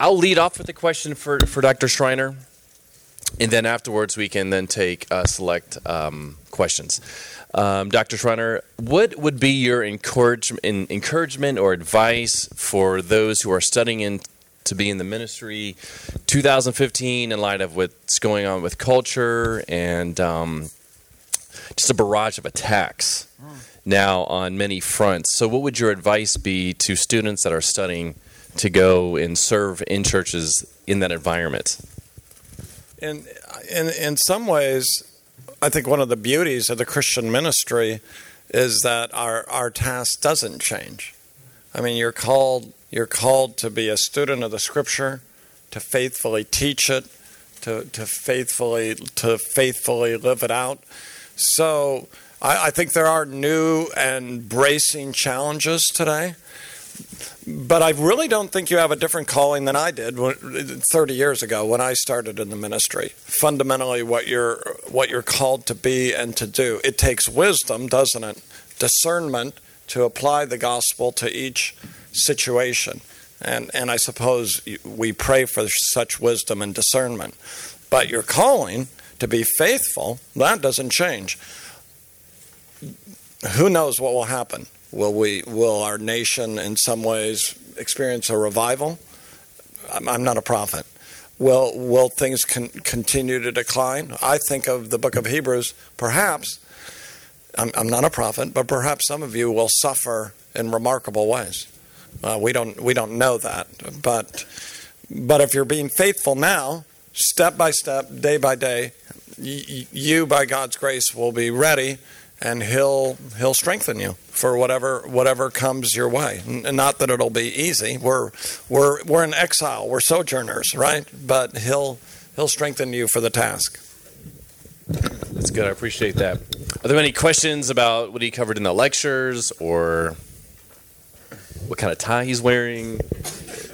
I'll lead off with a question for, for Dr. Schreiner, and then afterwards we can then take uh, select um, questions. Um, Dr. Schreiner, what would be your encouragement, encouragement or advice for those who are studying in, to be in the ministry 2015 in light of what's going on with culture and um, just a barrage of attacks now on many fronts? So, what would your advice be to students that are studying to go and serve in churches in that environment? In, in, in some ways, I think one of the beauties of the Christian ministry is that our, our task doesn't change. I mean, you're called, you're called to be a student of the Scripture, to faithfully teach it, to, to faithfully to faithfully live it out. So I, I think there are new and bracing challenges today but I really don't think you have a different calling than I did 30 years ago when I started in the ministry. Fundamentally, what you're what you're called to be and to do. It takes wisdom, doesn't it? Discernment to apply the gospel to each situation. And and I suppose we pray for such wisdom and discernment. But your calling to be faithful, that doesn't change. Who knows what will happen? Will we? Will our nation, in some ways, experience a revival? I'm, I'm not a prophet. Will Will things con- continue to decline? I think of the Book of Hebrews. Perhaps I'm, I'm not a prophet, but perhaps some of you will suffer in remarkable ways. Uh, we don't we don't know that, but but if you're being faithful now, step by step, day by day, you by God's grace will be ready and he'll he'll strengthen you for whatever whatever comes your way. And not that it'll be easy. We're we're we're in exile. We're sojourners, right? But he'll he'll strengthen you for the task. That's good. I appreciate that. Are there any questions about what he covered in the lectures or what kind of tie he's wearing?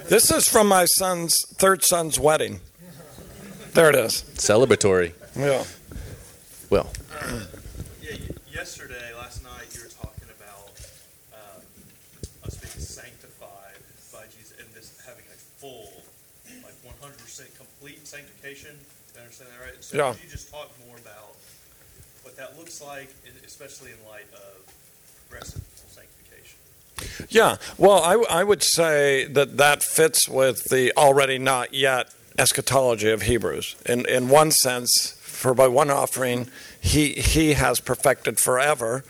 This is from my son's third son's wedding. There it is. Celebratory. Yeah. Well, yesterday, last night, you were talking about um, us being sanctified by Jesus and this having a full, like 100% complete sanctification. Do you understand that right? So Yeah. could you just talk more about what that looks like, especially in light of progressive sanctification? Yeah, well, I, I would say that that fits with the already not yet eschatology of Hebrews. In, in one sense, for by one offering, he, he has perfected forever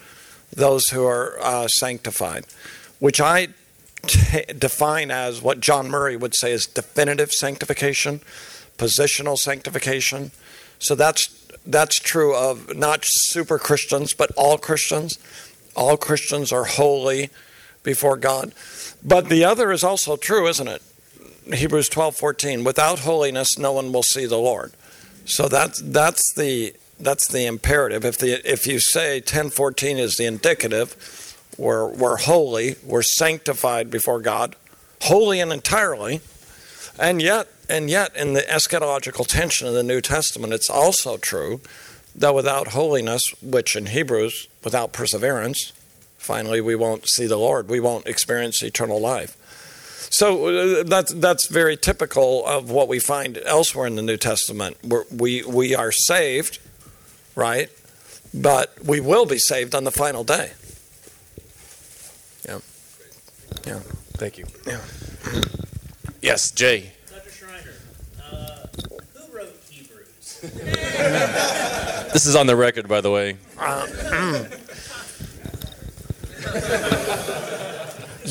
those who are uh, sanctified, which I t- define as what John Murray would say is definitive sanctification, positional sanctification. So that's that's true of not super Christians, but all Christians. All Christians are holy before God. But the other is also true, isn't it? Hebrews 12:14, without holiness no one will see the Lord. So that's that's the that's the imperative. If the if you say 10:14 is the indicative, we're we're holy, we're sanctified before God, holy and entirely. And yet and yet in the eschatological tension of the New Testament, it's also true that without holiness, which in Hebrews, without perseverance, finally we won't see the Lord. We won't experience eternal life. So uh, that's that's very typical of what we find elsewhere in the New Testament. We're, we we are saved, right? But we will be saved on the final day. Yeah. Yeah. thank you. Yeah. Yes, Jay. Dr. Schreiner, uh, who wrote Hebrews? This is on the record, by the way.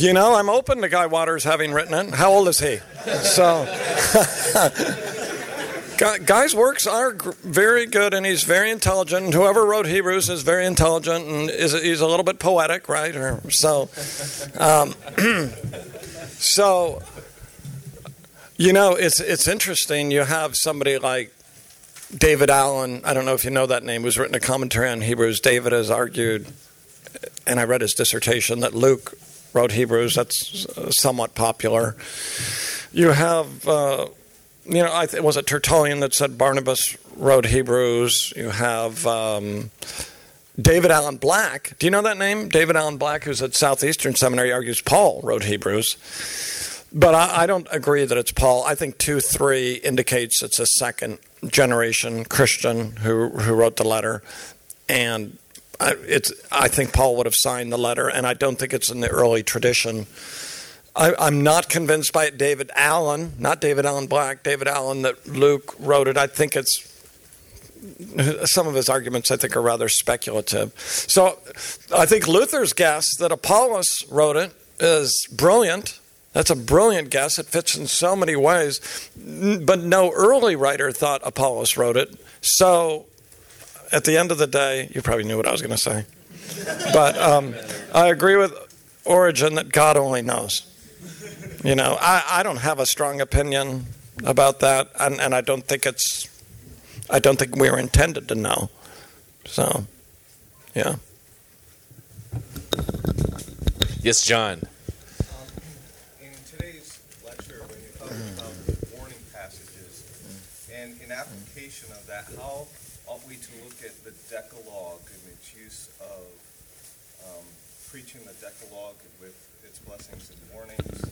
You know, I'm open to Guy Waters having written it. How old is he? So, Guy's works are very good, and he's very intelligent. Whoever wrote Hebrews is very intelligent, and is he's a little bit poetic, right? Or, so, um, so you know, it's it's interesting. You have somebody like David Allen. I don't know if you know that name. Who's written a commentary on Hebrews. David has argued, and I read his dissertation that Luke wrote Hebrews. That's uh, somewhat popular. You have, uh, you know, I th- was it Tertullian that said Barnabas wrote Hebrews. You have um, David Allen Black. Do you know that name? David Allen Black, who's at Southeastern Seminary, argues Paul wrote Hebrews. but I, I don't agree that it's Paul. I think two three indicates it's a second generation Christian who who wrote the letter, and I, it's I think Paul would have signed the letter, and I don't think it's in the early tradition. I, I'm not convinced by it. David Allen, not David Allen Black, David Allen that Luke wrote it. I think it's some of his arguments I think are rather speculative. So I think Luther's guess that Apollos wrote it is brilliant. That's a brilliant guess. It fits in so many ways. But no early writer thought Apollos wrote it. So at the end of the day, you probably knew what I was going to say. But um, I agree with Origen that God only knows. You know, I, I don't have a strong opinion about that, and, and I don't think it's I don't think we are intended to know. So, yeah. Yes, John. In today's lecture, when you're talking about warning passages, and in application of that, how ought we to look at the Decalogue and its use of um, preaching the Decalogue with its blessings and warnings,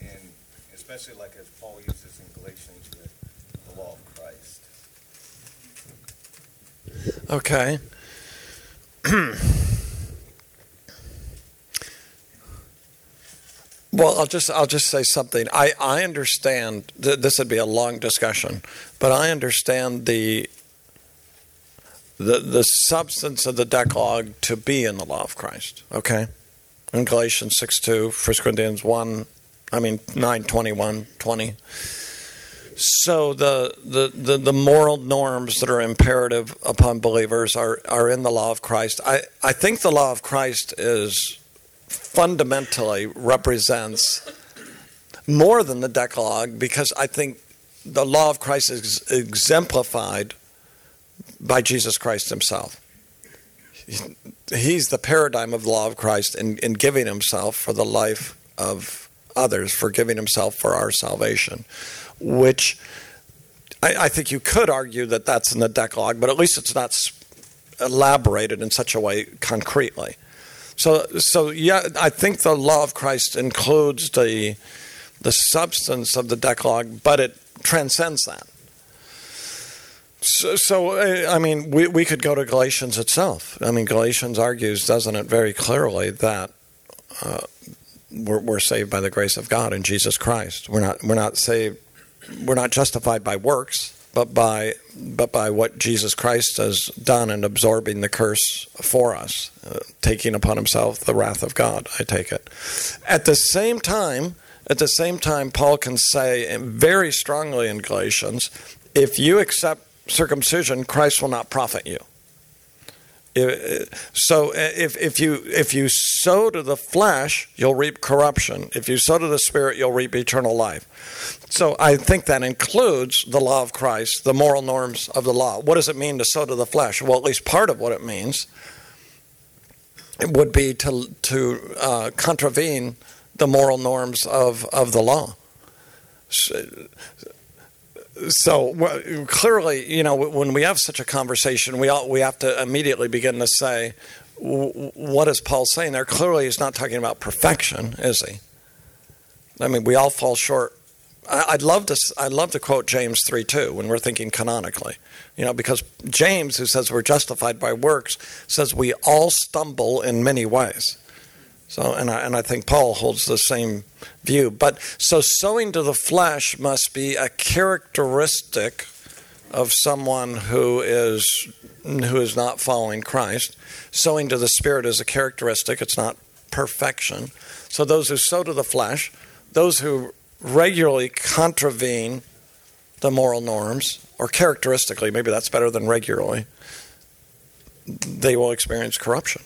and especially like as Paul uses in Galatians with the law of Christ? Okay. well, I'll just I'll just say something. I I understand th- this would be a long discussion, but I understand the the the substance of the Decalogue to be in the law of Christ. Okay, in Galatians six two, 1 Corinthians one, I mean nine twenty one twenty. So the, the, the, the, moral norms that are imperative upon believers are, are in the law of Christ. I, I think the law of Christ is fundamentally represents more than the Decalogue because I think the law of Christ is exemplified by Jesus Christ himself. He's the paradigm of the law of Christ in, in giving himself for the life of others, for giving himself for our salvation which I, I, think you could argue that that's in the Decalogue, but at least it's not elaborated in such a way concretely. So, so yeah, I think the law of Christ includes the the substance of the Decalogue, but it transcends that. So, so I mean, we, we could go to Galatians itself. I mean, Galatians argues, doesn't it, very clearly that uh, we're, we're saved by the grace of God in Jesus Christ. We're not we're not saved we're not justified by works, but by but by what Jesus Christ has done in absorbing the curse for us, uh, taking upon himself the wrath of God. I take it. At the same time, at the same time, Paul can say very strongly in Galatians, if you accept circumcision, Christ will not profit you. So if, if you if you sow to the flesh, you'll reap corruption. If you sow to the spirit, you'll reap eternal life. So I think that includes the law of Christ, the moral norms of the law. What does it mean to sow to the flesh? Well, at least part of what it means would be to to uh, contravene the moral norms of, of the law. So, so clearly, you know, when we have such a conversation, we all, we have to immediately begin to say, what is Paul saying there? Clearly, he's not talking about perfection, is he? I mean, we all fall short. I'd love to. I'd love to quote James three two when we're thinking canonically, you know, because James, who says we're justified by works, says we all stumble in many ways. So, and I, and I think Paul holds the same view. But so sowing to the flesh must be a characteristic of someone who is who is not following Christ. Sowing to the spirit is a characteristic; it's not perfection. So those who sow to the flesh, those who regularly contravene the moral norms, or characteristically, maybe that's better than regularly, they will experience corruption.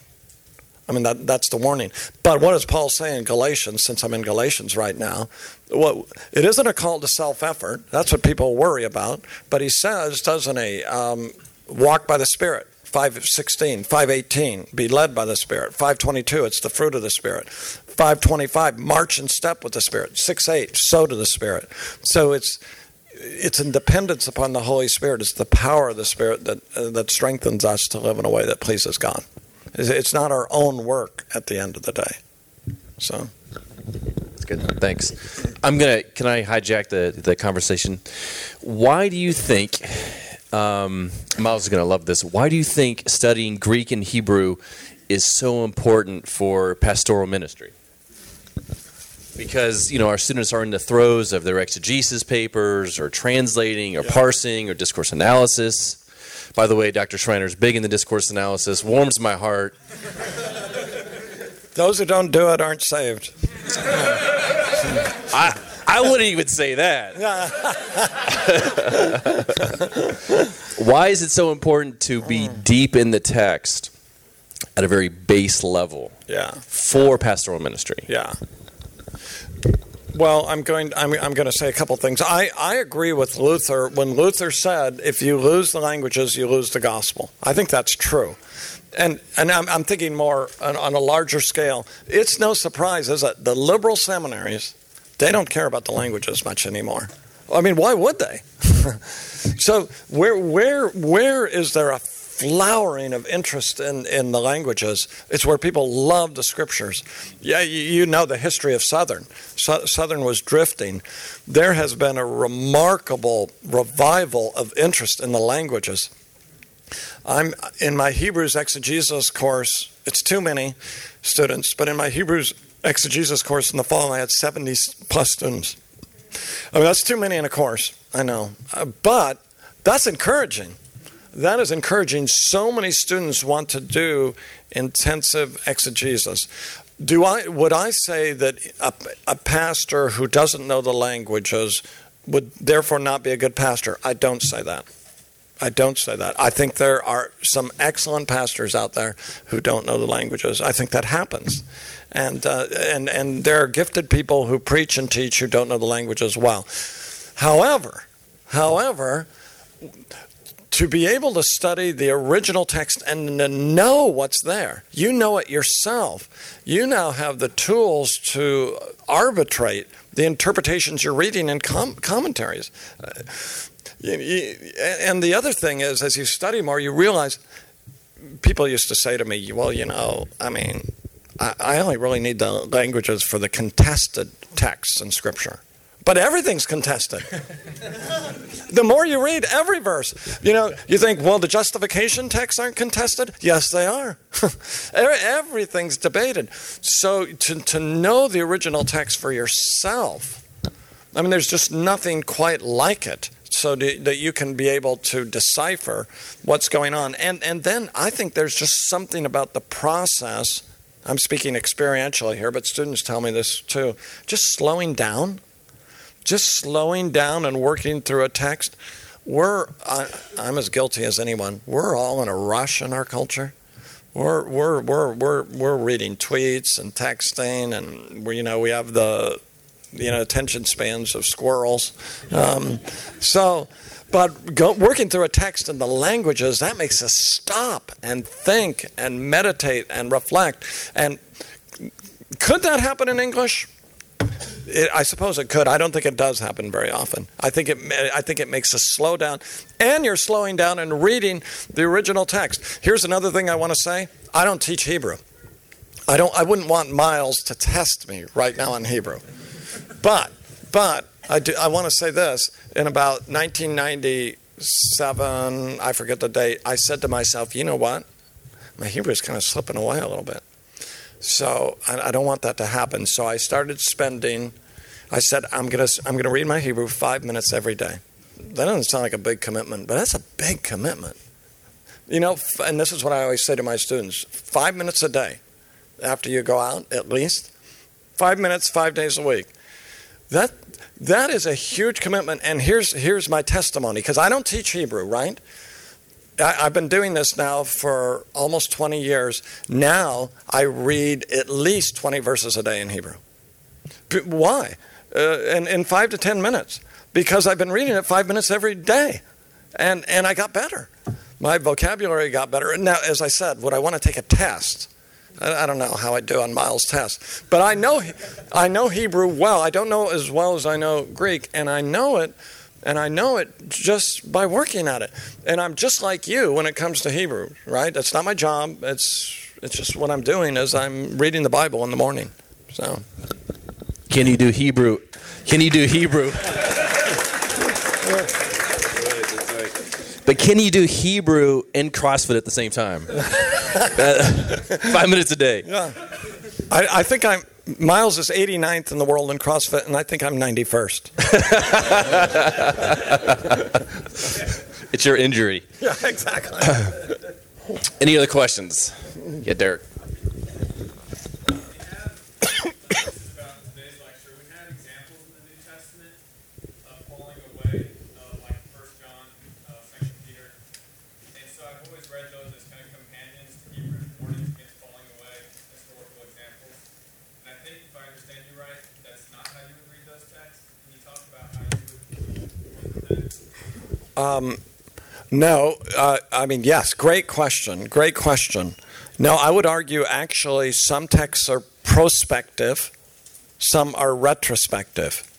I mean, that, that's the warning. But what does Paul say in Galatians, since I'm in Galatians right now? Well, it isn't a call to self effort. That's what people worry about. But he says, doesn't he? Um, walk by the Spirit. 516, 518, be led by the Spirit. 522, it's the fruit of the Spirit. 525, march in step with the Spirit. 6 8, sow to the Spirit. So it's it's in dependence upon the Holy Spirit. It's the power of the Spirit that uh, that strengthens us to live in a way that pleases God. It's not our own work at the end of the day. So. that's good. Thanks. I'm gonna. Can I hijack the the conversation? Why do you think? Um, Miles is gonna love this. Why do you think studying Greek and Hebrew is so important for pastoral ministry? Because you know our students are in the throes of their exegesis papers, or translating, or parsing, or discourse analysis. By the way, Dr. Schreiner's big in the discourse analysis. Warms my heart. Those who don't do it aren't saved. I I wouldn't even say that. Why is it so important to be hmm. deep in the text at a very base level Yeah, for pastoral ministry? yeah. Well, I'm going. I'm, I'm going to say a couple things. I, I agree with Luther when Luther said, "If you lose the languages, you lose the gospel." I think that's true, and and I'm, I'm thinking more on, on a larger scale. It's no surprise, is it? The liberal seminaries, they don't care about the languages much anymore. I mean, why would they? so where where where is there a flowering of interest in, in the languages. It's where people love the scriptures. Yeah, you, know the history of Southern. So, Southern was drifting. There has been a remarkable revival of interest in the languages. I'm in my Hebrews exegesis course. It's too many students, but in my Hebrews exegesis course in the fall, I had 70 plus students. I mean, that's too many in a course. I know, uh, but that's encouraging that is encouraging. So many students want to do intensive exegesis. Do I would I say that a, a, pastor who doesn't know the languages would therefore not be a good pastor? I don't say that. I don't say that. I think there are some excellent pastors out there who don't know the languages. I think that happens, and uh, and and there are gifted people who preach and teach who don't know the languages well. However, however to be able to study the original text and to know what's there. You know it yourself. You now have the tools to arbitrate the interpretations you're reading in com- commentaries. Uh, and the other thing is, as you study more, you realize people used to say to me, well, you know, I mean, I only really need the languages for the contested texts in Scripture but everything's contested. the more you read every verse, you know, you think, well, the justification texts aren't contested? Yes, they are. Everything's debated. So to, to know the original text for yourself, I mean, there's just nothing quite like it. So that you can be able to decipher what's going on. And, and then I think there's just something about the process. I'm speaking experientially here, but students tell me this too. Just slowing down just slowing down and working through a text. We're, I, am as guilty as anyone. We're all in a rush in our culture. We're, we're, we're, we're, we're reading tweets and texting, and we, you know, we have the you know attention spans of squirrels. Um, so, but go, working through a text in the languages that makes us stop and think and meditate and reflect. And could that happen in English? It, I suppose it could. I don't think it does happen very often. I think it. I think it makes us slow down, and you're slowing down and reading the original text. Here's another thing I want to say. I don't teach Hebrew. I don't. I wouldn't want Miles to test me right now on Hebrew. But, but I do. I want to say this. In about 1997, I forget the date. I said to myself, you know what? My Hebrew is kind of slipping away a little bit. So I, I don't want that to happen. So I started spending. I said I'm gonna I'm gonna read my Hebrew five minutes every day. That doesn't sound like a big commitment, but that's a big commitment. You know, and this is what I always say to my students: five minutes a day after you go out, at least five minutes, five days a week. That that is a huge commitment. And here's here's my testimony because I don't teach Hebrew, right? I've been doing this now for almost 20 years. Now I read at least 20 verses a day in Hebrew. Why? Uh, in, in five to 10 minutes. Because I've been reading it five minutes every day. And, and I got better. My vocabulary got better. Now, as I said, would I want to take a test? I, I don't know how I do on Miles' test. But I know, I know Hebrew well. I don't know as well as I know Greek. And I know it and I know it just by working at it. And I'm just like you when it comes to Hebrew, right? That's not my job. It's it's just what I'm doing is I'm reading the Bible in the morning. So Can you do Hebrew? Can you do Hebrew? But can you do Hebrew and CrossFit at the same time? Uh, five minutes a day. Yeah. I, I think I'm Miles is 89th in the world in CrossFit, and I think I'm 91st. It's your injury. Yeah, exactly. Any other questions? Yeah, Derek. about today's lecture, we had examples in the New Testament of falling away, uh, like First John, uh, Second Peter, and so I've always read those as kind of companions to Hebrews, warnings against falling away, historical examples. And I think if I understand you right, that's not how you would read those texts. Can you talk about how you would read the text? No, uh, I mean, yes, great question. Great question. No, I would argue actually some texts are prospective, some are retrospective.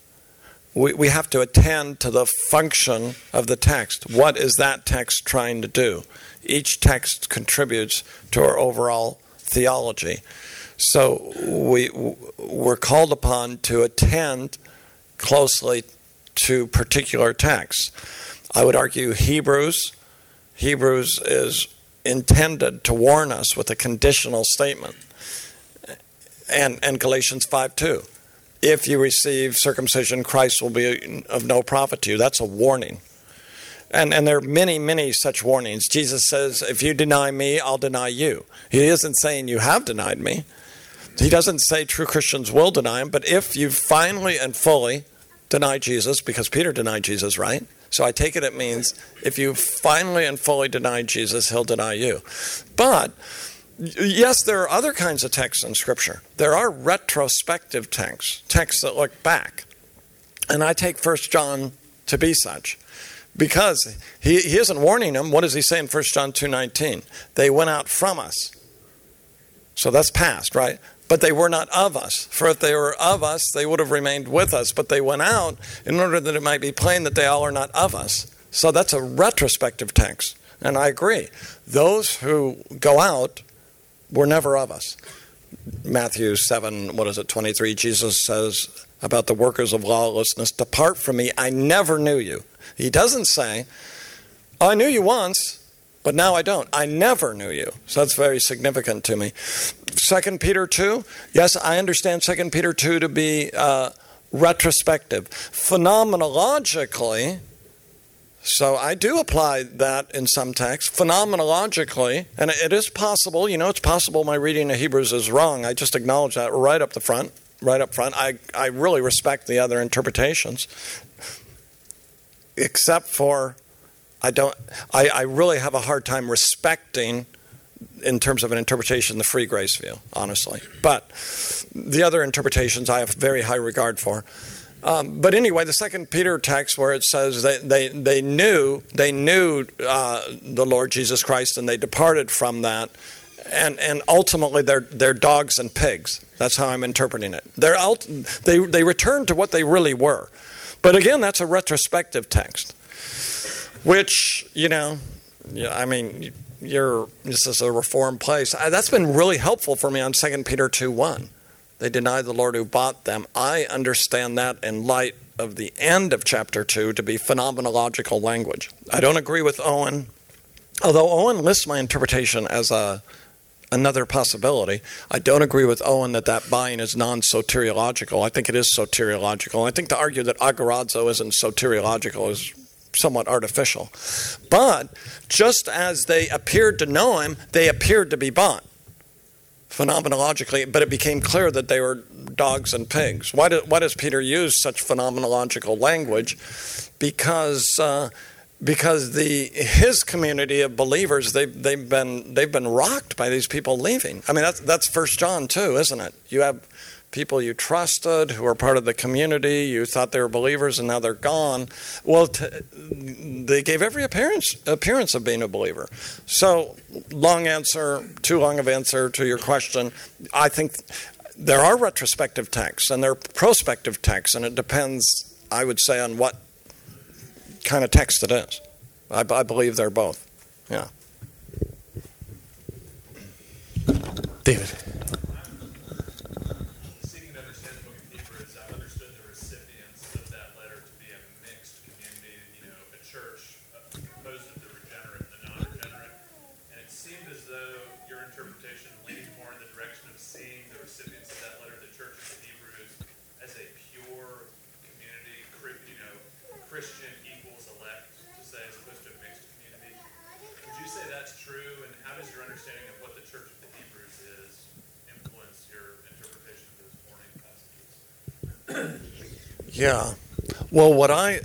We, we have to attend to the function of the text. What is that text trying to do? Each text contributes to our overall theology. So we, we're called upon to attend closely to particular texts. I would argue Hebrews. Hebrews is intended to warn us with a conditional statement. And, and Galatians 5 2. If you receive circumcision, Christ will be of no profit to you. That's a warning. And, and there are many, many such warnings. Jesus says, If you deny me, I'll deny you. He isn't saying you have denied me. He doesn't say true Christians will deny him, but if you finally and fully deny Jesus, because Peter denied Jesus, right? So I take it it means if you finally and fully deny Jesus, he'll deny you. But yes, there are other kinds of texts in Scripture. There are retrospective texts, texts that look back. And I take 1 John to be such. Because he, he isn't warning them. What does he say in 1 John 2.19? They went out from us. So that's past, right? But they were not of us. For if they were of us, they would have remained with us. But they went out in order that it might be plain that they all are not of us. So that's a retrospective text. And I agree. Those who go out were never of us. Matthew 7, what is it, 23, Jesus says about the workers of lawlessness, Depart from me, I never knew you. He doesn't say, I knew you once, but now I don't. I never knew you. So that's very significant to me. Second Peter 2, yes, I understand Second Peter 2 to be uh, retrospective. Phenomenologically, so I do apply that in some texts. Phenomenologically, and it is possible, you know, it's possible my reading of Hebrews is wrong. I just acknowledge that right up the front. Right up front. I, I really respect the other interpretations. Except for I don't I, I really have a hard time respecting in terms of an interpretation the free grace view, honestly. But the other interpretations I have very high regard for. Um, but anyway, the second Peter text where it says they, they, they knew they knew uh, the Lord Jesus Christ and they departed from that, and and ultimately they're they're dogs and pigs. That's how I'm interpreting it. They're they they returned to what they really were, but again, that's a retrospective text, which you know, yeah, I mean, you're this is a reformed place. That's been really helpful for me on Second Peter two one. They deny the Lord who bought them. I understand that in light of the end of chapter 2 to be phenomenological language. I don't agree with Owen, although Owen lists my interpretation as a another possibility. I don't agree with Owen that that buying is non soteriological. I think it is soteriological. I think to argue that agorazo isn't soteriological is somewhat artificial. But just as they appeared to know him, they appeared to be bought phenomenologically, but it became clear that they were dogs and pigs. Why, do, why does Peter use such phenomenological language? Because uh, because the his community of believers they they've been they've been rocked by these people leaving. I mean that's that's First John too, isn't it? You have people you trusted who are part of the community. You thought they were believers, and now they're gone. Well, t- they gave every appearance appearance of being a believer. So, long answer, too long of answer to your question. I think there are retrospective texts and there are prospective texts, and it depends. I would say on what kind of text it is. I, I believe they're both. Yeah. David. Yeah. Well, what I,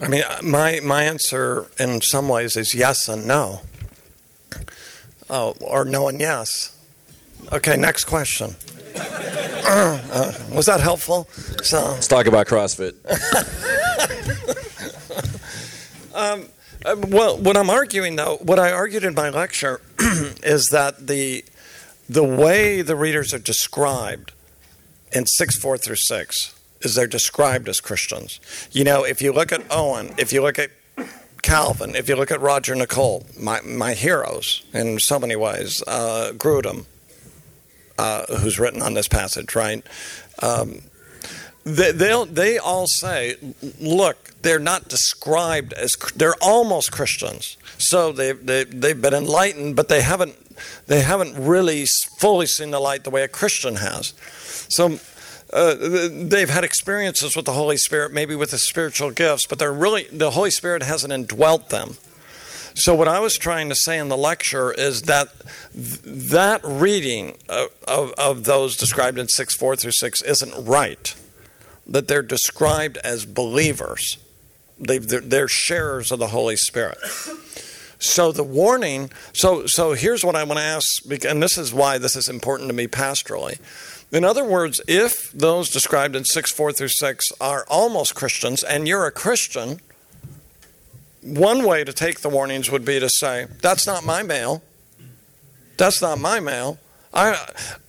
I mean, my my answer in some ways is yes and no. Oh, or no and yes. Okay, next question. Uh, was that helpful? So, Let's talk about CrossFit. um, uh, well, what I'm arguing though, what I argued in my lecture, is that the the way the readers are described in six four through six is they're described as Christians. You know, if you look at Owen, if you look at Calvin, if you look at Roger Nicole, my, my heroes in so many ways, uh, Grudem, uh, who's written on this passage, right? Um, they, they all say, look, they're not described as, they're almost Christians. So they, they, they've been enlightened, but they haven't, they haven't really fully seen the light the way a Christian has. So uh, they've had experiences with the Holy Spirit, maybe with the spiritual gifts, but they're really the Holy Spirit hasn't indwelt them. So what I was trying to say in the lecture is that th- that reading of, of, of those described in six four through six isn't right. That they're described as believers. they they're, they're sharers of the Holy Spirit. So the warning. So so here's what I want to ask, and this is why this is important to me pastorally. In other words, if those described in 6 4 through 6 are almost Christians and you're a Christian, one way to take the warnings would be to say, That's not my mail. That's not my mail. I,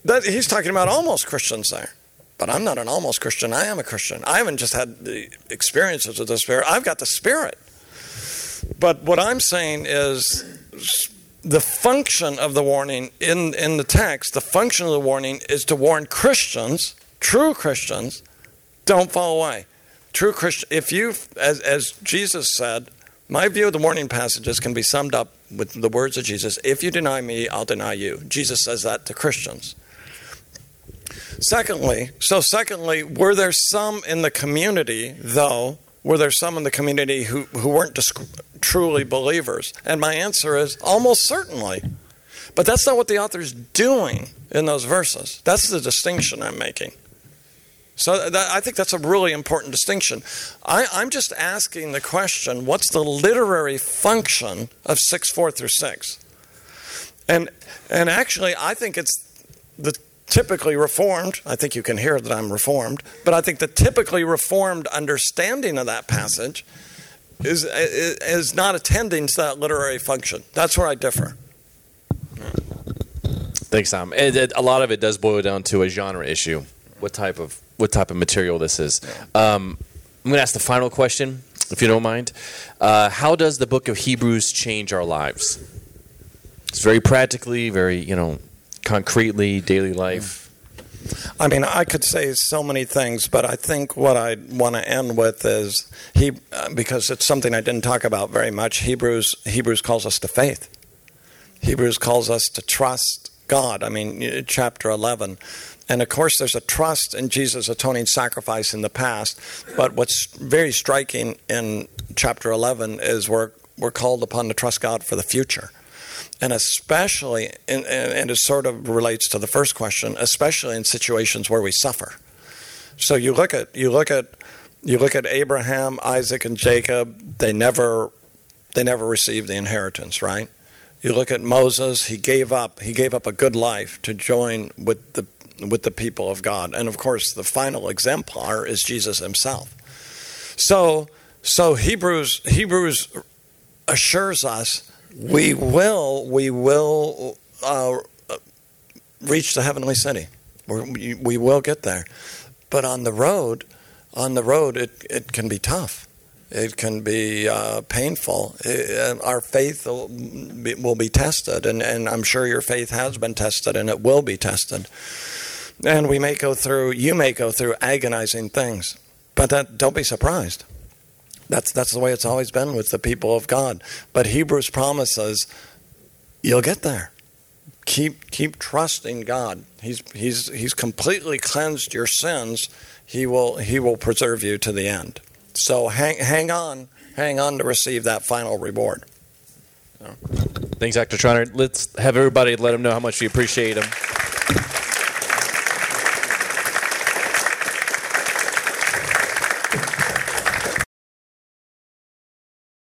that, he's talking about almost Christians there. But I'm not an almost Christian. I am a Christian. I haven't just had the experiences of the Spirit, I've got the Spirit. But what I'm saying is the function of the warning in, in the text, the function of the warning is to warn Christians, true Christians, don't fall away. True Christian, if you, as, as Jesus said, my view of the warning passages can be summed up with the words of Jesus if you deny me, I'll deny you. Jesus says that to Christians. Secondly, so secondly, were there some in the community, though, were there some in the community who, who weren't truly believers? And my answer is almost certainly. But that's not what the author's doing in those verses. That's the distinction I'm making. So that, I think that's a really important distinction. I, I'm just asking the question what's the literary function of 6 4 through 6? And, and actually, I think it's the typically reformed, I think you can hear that I'm reformed, but I think the typically reformed understanding of that passage is, is not attending to that literary function. That's where I differ. Thanks, Tom. It, it, a lot of it does boil down to a genre issue. What type of what type of material this is? Um, I'm going to ask the final question, if you don't mind. Uh, how does the book of Hebrews change our lives? It's very practically, very you know, concretely, daily life. I mean, I could say so many things, but I think what I want to end with is he, because it's something I didn't talk about very much. Hebrews Hebrews calls us to faith. Hebrews calls us to trust God. I mean, chapter eleven, and of course, there's a trust in Jesus' atoning sacrifice in the past. But what's very striking in chapter eleven is we're we're called upon to trust God for the future and especially, in, and it sort of relates to the first question, especially in situations where we suffer. So you look at you look at you look at Abraham, Isaac, and Jacob. They never they never received the inheritance, right? You look at Moses; he gave up he gave up a good life to join with the with the people of God, and of course, the final exemplar is Jesus Himself. So, so Hebrews Hebrews assures us we will we will uh, reach the heavenly city. We're, we will get there, but on the road, on the road, it it can be tough. It can be uh, painful. It, uh, our faith will be, will be tested, and, and I'm sure your faith has been tested, and it will be tested. And we may go through, you may go through agonizing things, but that, don't be surprised that's that's the way it's always been with the people of God. But Hebrews promises you'll get there. Keep keep trusting God. He's he's he's completely cleansed your sins. He will he will preserve you to the end. So hang hang on, hang on to receive that final reward. Thanks, Dr. Schreiner. Let's have everybody let him know how much we appreciate him.